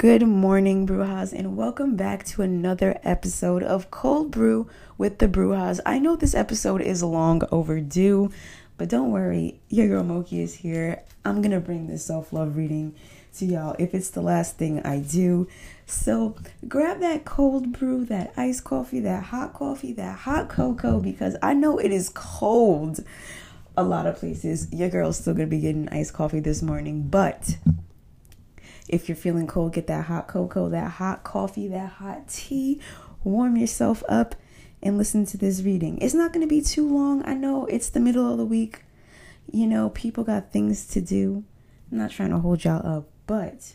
Good morning, Brujas, and welcome back to another episode of Cold Brew with the Brujas. I know this episode is long overdue, but don't worry, your girl Moki is here. I'm gonna bring this self love reading to y'all if it's the last thing I do. So grab that cold brew, that iced coffee, that hot coffee, that hot cocoa, because I know it is cold a lot of places. Your girl's still gonna be getting iced coffee this morning, but if you're feeling cold, get that hot cocoa, that hot coffee, that hot tea. Warm yourself up and listen to this reading. It's not going to be too long. I know it's the middle of the week. You know, people got things to do. I'm not trying to hold y'all up, but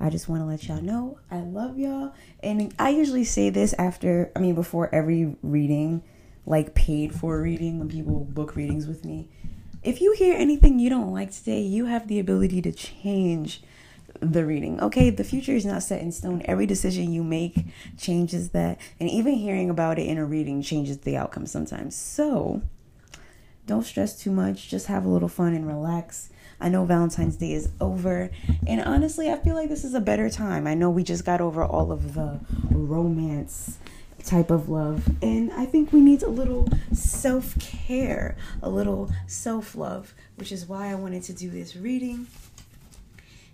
I just want to let y'all know I love y'all. And I usually say this after, I mean, before every reading, like paid for reading, when people book readings with me. If you hear anything you don't like today, you have the ability to change the reading. Okay, the future is not set in stone. Every decision you make changes that, and even hearing about it in a reading changes the outcome sometimes. So, don't stress too much. Just have a little fun and relax. I know Valentine's Day is over, and honestly, I feel like this is a better time. I know we just got over all of the romance type of love, and I think we need a little self care, a little self love, which is why I wanted to do this reading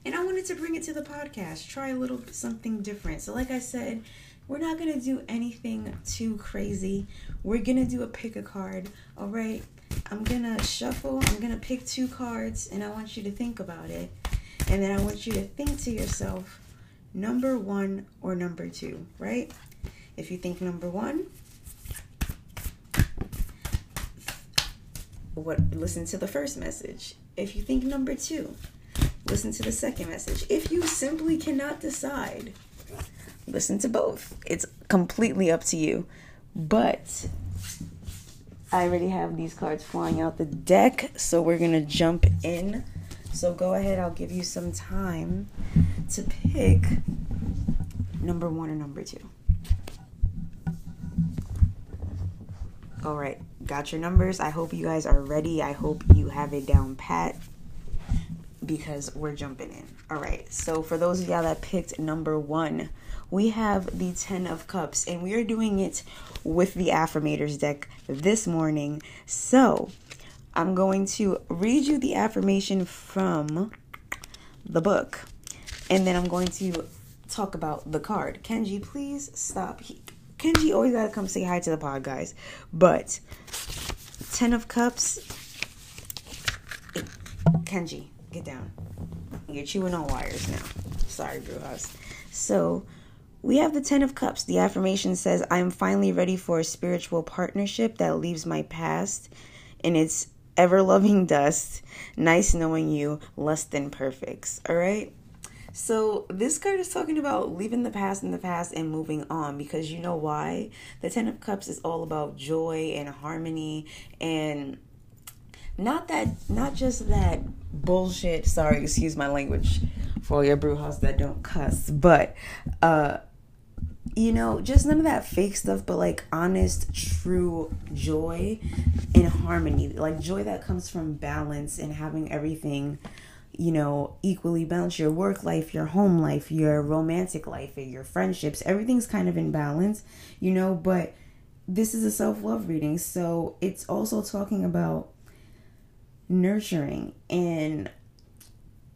and I wanted to bring it to the podcast, try a little something different. So, like I said, we're not going to do anything too crazy. We're going to do a pick a card, all right? I'm going to shuffle, I'm going to pick two cards, and I want you to think about it. And then I want you to think to yourself, number one or number two, right? If you think number one, what listen to the first message. If you think number two, listen to the second message. If you simply cannot decide, listen to both. It's completely up to you. But I already have these cards flying out the deck, so we're going to jump in. So go ahead, I'll give you some time to pick number one or number two. All right, got your numbers. I hope you guys are ready. I hope you have it down pat because we're jumping in. All right. So for those of y'all that picked number 1, we have the 10 of cups and we are doing it with the affirmators deck this morning. So, I'm going to read you the affirmation from the book and then I'm going to talk about the card. Kenji, please stop. He, Kenji always got to come say hi to the pod, guys. But 10 of cups Kenji, get down. You're chewing on wires now. Sorry, Brew House. So, we have the Ten of Cups. The affirmation says, I am finally ready for a spiritual partnership that leaves my past in its ever loving dust. Nice knowing you, less than perfects. All right? So, this card is talking about leaving the past in the past and moving on because you know why? The Ten of Cups is all about joy and harmony and not that not just that bullshit sorry excuse my language for your brujas that don't cuss but uh you know just none of that fake stuff but like honest true joy and harmony like joy that comes from balance and having everything you know equally balanced your work life your home life your romantic life your friendships everything's kind of in balance you know but this is a self-love reading so it's also talking about nurturing and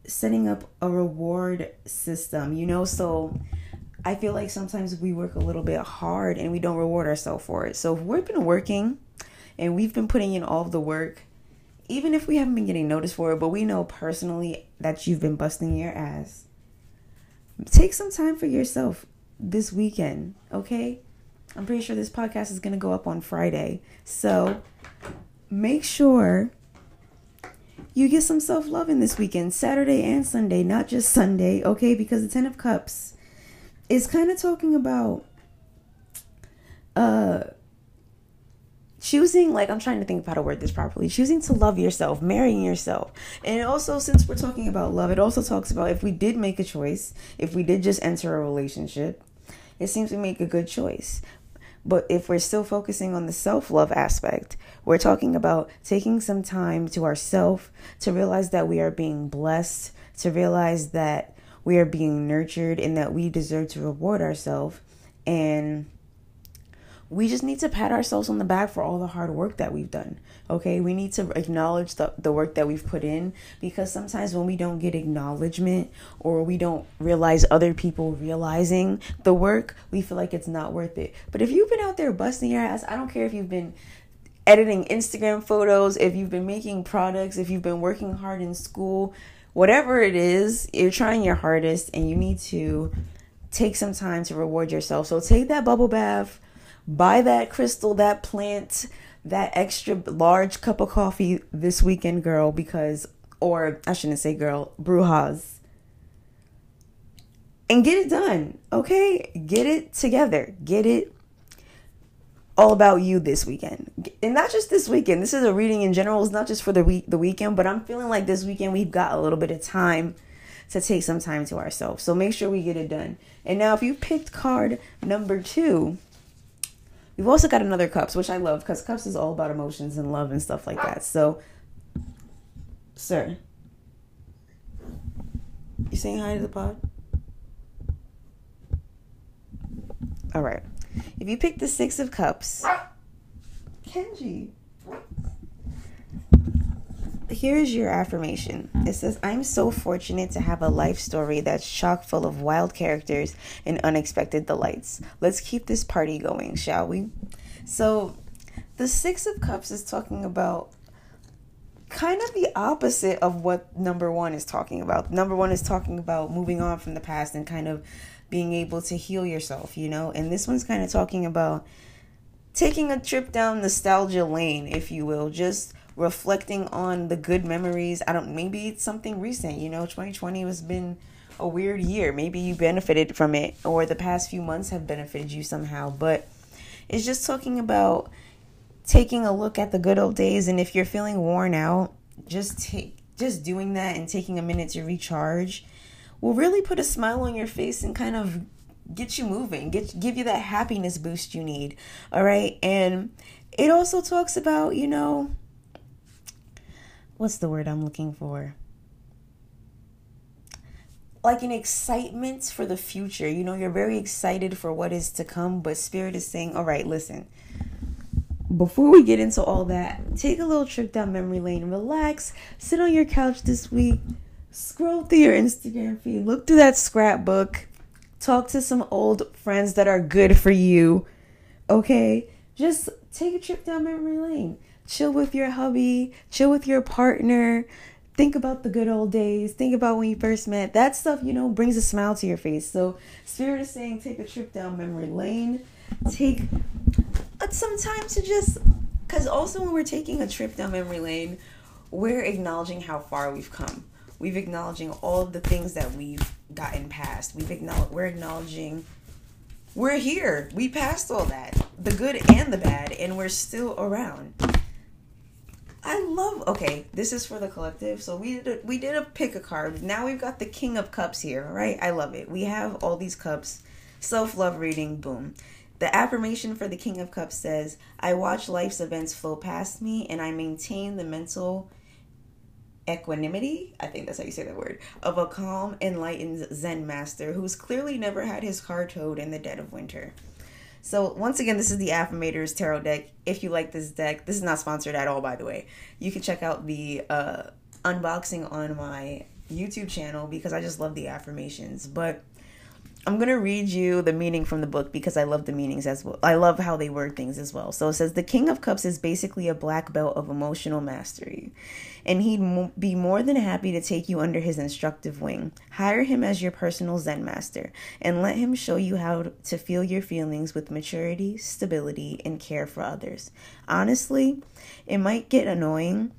setting up a reward system, you know? So I feel like sometimes we work a little bit hard and we don't reward ourselves for it. So if we've been working and we've been putting in all the work, even if we haven't been getting noticed for it, but we know personally that you've been busting your ass, take some time for yourself this weekend, okay? I'm pretty sure this podcast is going to go up on Friday. So make sure you get some self love in this weekend, Saturday and Sunday, not just Sunday, okay? Because the Ten of Cups is kind of talking about uh choosing like i'm trying to think of how to word this properly choosing to love yourself marrying yourself and also since we're talking about love it also talks about if we did make a choice if we did just enter a relationship it seems we make a good choice but if we're still focusing on the self love aspect, we're talking about taking some time to ourself to realize that we are being blessed, to realize that we are being nurtured and that we deserve to reward ourselves. And we just need to pat ourselves on the back for all the hard work that we've done. Okay, we need to acknowledge the, the work that we've put in because sometimes when we don't get acknowledgement or we don't realize other people realizing the work, we feel like it's not worth it. But if you've been out there busting your ass, I don't care if you've been editing Instagram photos, if you've been making products, if you've been working hard in school, whatever it is, you're trying your hardest and you need to take some time to reward yourself. So take that bubble bath buy that crystal, that plant, that extra large cup of coffee this weekend, girl, because, or I shouldn't say girl, Brujas. And get it done, okay? Get it together. Get it all about you this weekend. And not just this weekend. This is a reading in general. It's not just for the week the weekend, but I'm feeling like this weekend we've got a little bit of time to take some time to ourselves. So make sure we get it done. And now if you picked card number 2, We've also got another cups, which I love because cups is all about emotions and love and stuff like that. So, sir, you saying hi to the pod? All right. If you pick the six of cups, Kenji, here's your affirmation. Hmm. It says, I'm so fortunate to have a life story that's chock full of wild characters and unexpected delights. Let's keep this party going, shall we? So, the Six of Cups is talking about kind of the opposite of what number one is talking about. Number one is talking about moving on from the past and kind of being able to heal yourself, you know? And this one's kind of talking about taking a trip down nostalgia lane, if you will, just reflecting on the good memories. I don't maybe it's something recent, you know, 2020 has been a weird year. Maybe you benefited from it or the past few months have benefited you somehow, but it's just talking about taking a look at the good old days and if you're feeling worn out, just take just doing that and taking a minute to recharge will really put a smile on your face and kind of get you moving, get give you that happiness boost you need. All right? And it also talks about, you know, what's the word I'm looking for? Like an excitement for the future. You know, you're very excited for what is to come, but Spirit is saying, all right, listen, before we get into all that, take a little trip down memory lane, relax, sit on your couch this week, scroll through your Instagram feed, look through that scrapbook, talk to some old friends that are good for you. Okay? Just take a trip down memory lane chill with your hubby, chill with your partner. Think about the good old days. Think about when you first met. That stuff, you know, brings a smile to your face. So, Spirit is saying take a trip down memory lane. Take uh, some time to just, because also when we're taking a trip down memory lane, we're acknowledging how far we've come. We've acknowledging all of the things that we've gotten past. We've acknowledged, we're acknowledging we're here. We passed all that, the good and the bad, and we're still around. I love. Okay, this is for the collective. So we did a, we did a pick a card. Now we've got the King of Cups here, right? I love it. We have all these cups. Self love reading. Boom. The affirmation for the King of Cups says, "I watch life's events flow past me, and I maintain the mental." equanimity, I think that's how you say that word, of a calm, enlightened Zen master who's clearly never had his car towed in the dead of winter. So once again, this is the Affirmators Tarot deck. If you like this deck, this is not sponsored at all, by the way. You can check out the uh, unboxing on my YouTube channel because I just love the affirmations. But I'm gonna read you the meaning from the book because I love the meanings as well. I love how they word things as well. So it says the King of Cups is basically a black belt of emotional mastery, and he'd be more than happy to take you under his instructive wing. Hire him as your personal Zen master, and let him show you how to feel your feelings with maturity, stability, and care for others. Honestly, it might get annoying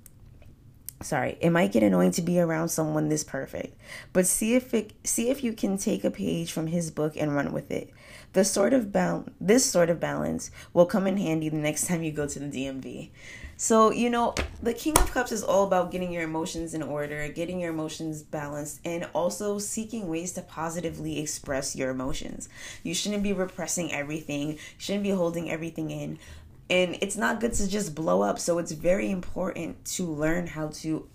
sorry it might get annoying to be around someone this perfect but see if it see if you can take a page from his book and run with it. The sort of bal- this sort of balance will come in handy the next time you go to the DMV so you know the king of cups is all about getting your emotions in order getting your emotions balanced and also seeking ways to positively express your emotions. You shouldn't be repressing everything. You shouldn't be holding everything in and it's not good to just blow up so it's very important to learn how to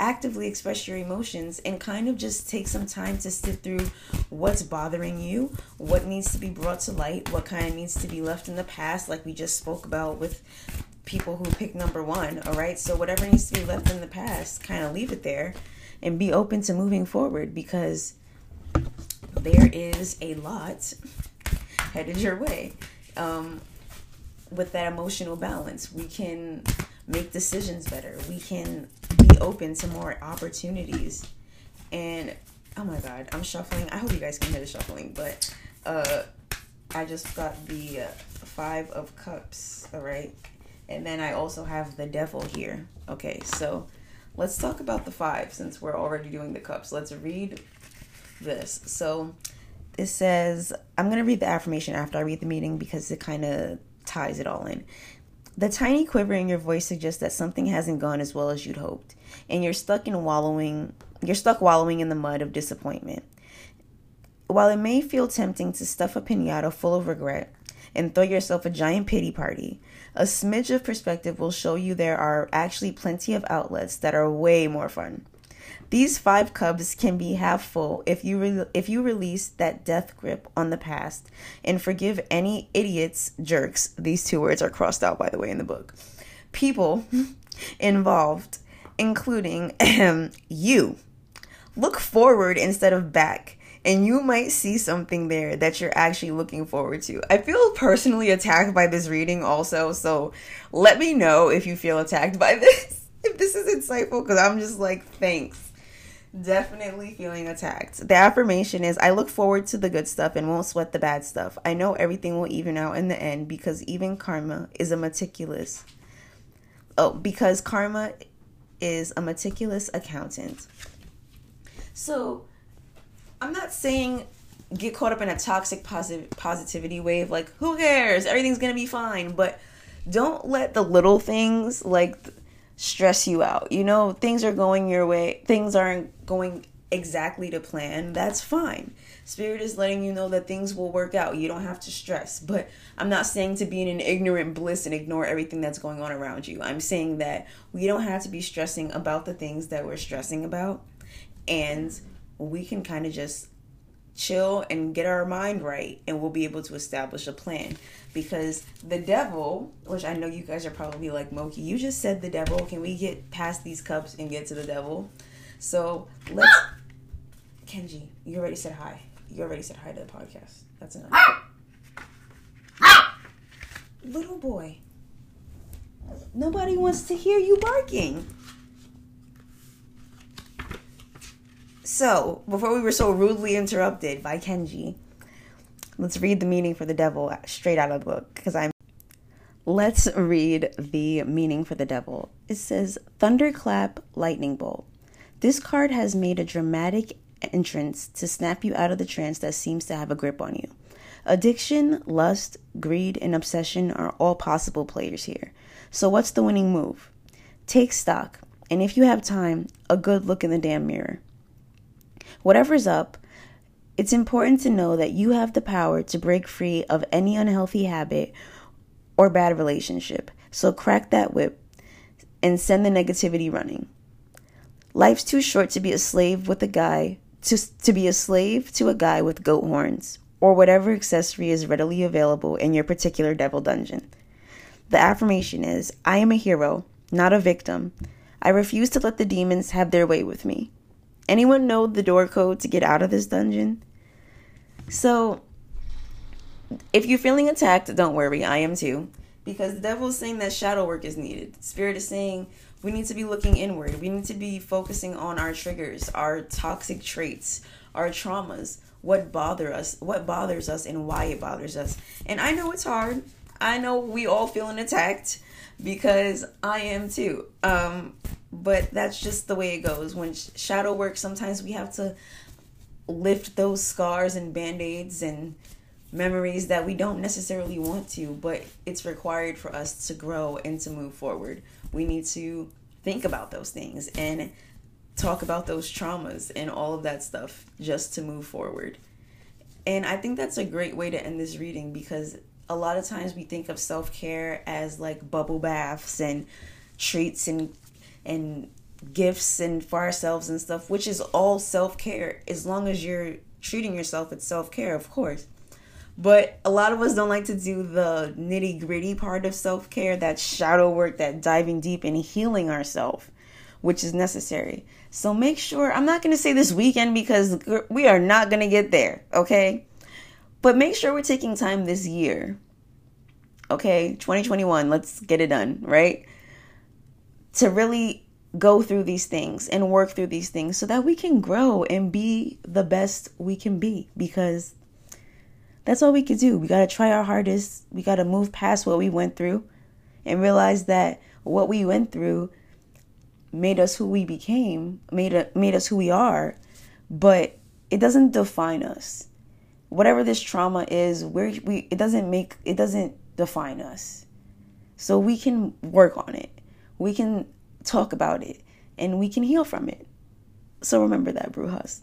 actively express your emotions and kind of just take some time to sit through what's bothering you, what needs to be brought to light, what kind of needs to be left in the past, like we just spoke about with people who pick number one. All right. So, whatever needs to be left in the past, kind of leave it there and be open to moving forward because there is a lot headed your way. Um, with that emotional balance, we can make decisions better. We can be open to more opportunities. And oh my god, I'm shuffling. I hope you guys can hear the shuffling, but uh I just got the uh, 5 of cups, all right? And then I also have the devil here. Okay, so let's talk about the 5 since we're already doing the cups. Let's read this. So it says, I'm going to read the affirmation after I read the meaning because it kind of ties it all in. The tiny quiver in your voice suggests that something hasn't gone as well as you'd hoped, and you're stuck in wallowing you're stuck wallowing in the mud of disappointment. While it may feel tempting to stuff a pinata full of regret and throw yourself a giant pity party, a smidge of perspective will show you there are actually plenty of outlets that are way more fun. These five cups can be half full if you re- if you release that death grip on the past and forgive any idiots, jerks. These two words are crossed out by the way in the book. People involved, including you. Look forward instead of back and you might see something there that you're actually looking forward to. I feel personally attacked by this reading also, so let me know if you feel attacked by this. If this is insightful, because I'm just like, thanks definitely feeling attacked. The affirmation is I look forward to the good stuff and won't sweat the bad stuff. I know everything will even out in the end because even karma is a meticulous. Oh, because karma is a meticulous accountant. So, I'm not saying get caught up in a toxic positive positivity wave like who cares? Everything's going to be fine, but don't let the little things like stress you out. You know, things are going your way, things aren't going exactly to plan. That's fine. Spirit is letting you know that things will work out. You don't have to stress. But I'm not saying to be in an ignorant bliss and ignore everything that's going on around you. I'm saying that we don't have to be stressing about the things that we're stressing about. And we can kind of just chill and get our mind right and we'll be able to establish a plan. Because the devil which i know you guys are probably like moki you just said the devil. Can we get past these cups and get to the devil? So let's ah! kenji you already said hi. You already said hi to the podcast. That's enough. Ah! Ah! Little boy. Nobody wants to hear you barking So, before we were so rudely interrupted by Kenji, let's read the meaning for the devil straight out of the book because I'm. Let's read the meaning for the devil. It says Thunderclap Lightning Bolt. This card has made a dramatic entrance to snap you out of the trance that seems to have a grip on you. Addiction, lust, greed, and obsession are all possible players here. So, what's the winning move? Take stock, and if you have time, a good look in the damn mirror. Whatever's up, it's important to know that you have the power to break free of any unhealthy habit or bad relationship. So crack that whip and send the negativity running. Life's too short to be a slave with a guy to to be a slave to a guy with goat horns or whatever accessory is readily available in your particular devil dungeon. The affirmation is I am a hero, not a victim. I refuse to let the demons have their way with me. Anyone know the door code to get out of this dungeon? So, if you're feeling attacked, don't worry, I am too. Because the devil is saying that shadow work is needed. Spirit is saying we need to be looking inward. We need to be focusing on our triggers, our toxic traits, our traumas, what bother us, what bothers us and why it bothers us. And I know it's hard. I know we all feeling attacked because I am too. Um but that's just the way it goes. When shadow work sometimes we have to lift those scars and band-aids and memories that we don't necessarily want to but it's required for us to grow and to move forward. We need to think about those things and talk about those traumas and all of that stuff just to move forward. And i think that's a great way to end this reading because a lot of times we think of self-care as like bubble baths and treats and and gifts and for ourselves and stuff, which is all self care. As long as you're treating yourself, it's self care, of course. But a lot of us don't like to do the nitty gritty part of self care, that shadow work, that diving deep and healing ourselves, which is necessary. So make sure, I'm not going to say this weekend because we are not going to get there, okay? But make sure we're taking time this year. Okay, 2021, let's get it done, right? To really go through these things and work through these things so that we can grow and be the best we can be because that's all we can do. We got to try our hardest. We got to move past what we went through and realize that what we went through made us who we became, made made us who we are, but it doesn't define us. Whatever this trauma is, where we it doesn't make it doesn't define us. So we can work on it. We can talk about it and we can heal from it. So remember that, Brujas.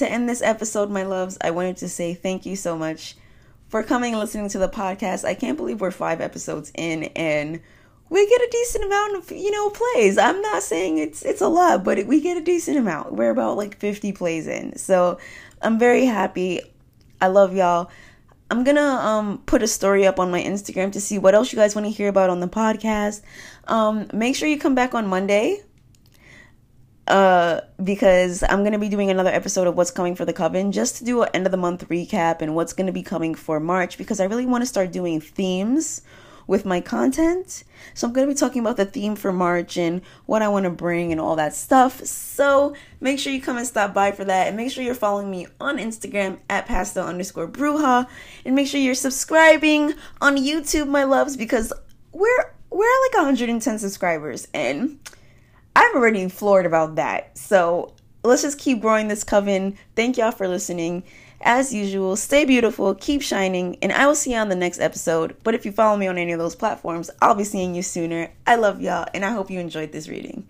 To end this episode, my loves, I wanted to say thank you so much for coming and listening to the podcast. I can't believe we're five episodes in and we get a decent amount of you know plays. I'm not saying it's it's a lot, but we get a decent amount. We're about like 50 plays in, so I'm very happy. I love y'all. I'm gonna um put a story up on my Instagram to see what else you guys want to hear about on the podcast. Um, make sure you come back on Monday uh, because I'm going to be doing another episode of what's coming for the coven just to do an end of the month recap and what's going to be coming for March because I really want to start doing themes with my content. So I'm going to be talking about the theme for March and what I want to bring and all that stuff. So make sure you come and stop by for that and make sure you're following me on Instagram at pastel underscore bruja and make sure you're subscribing on YouTube, my loves, because we're we're like 110 subscribers and I'm already floored about that. So let's just keep growing this coven. Thank y'all for listening. As usual, stay beautiful, keep shining, and I will see you on the next episode. But if you follow me on any of those platforms, I'll be seeing you sooner. I love y'all, and I hope you enjoyed this reading.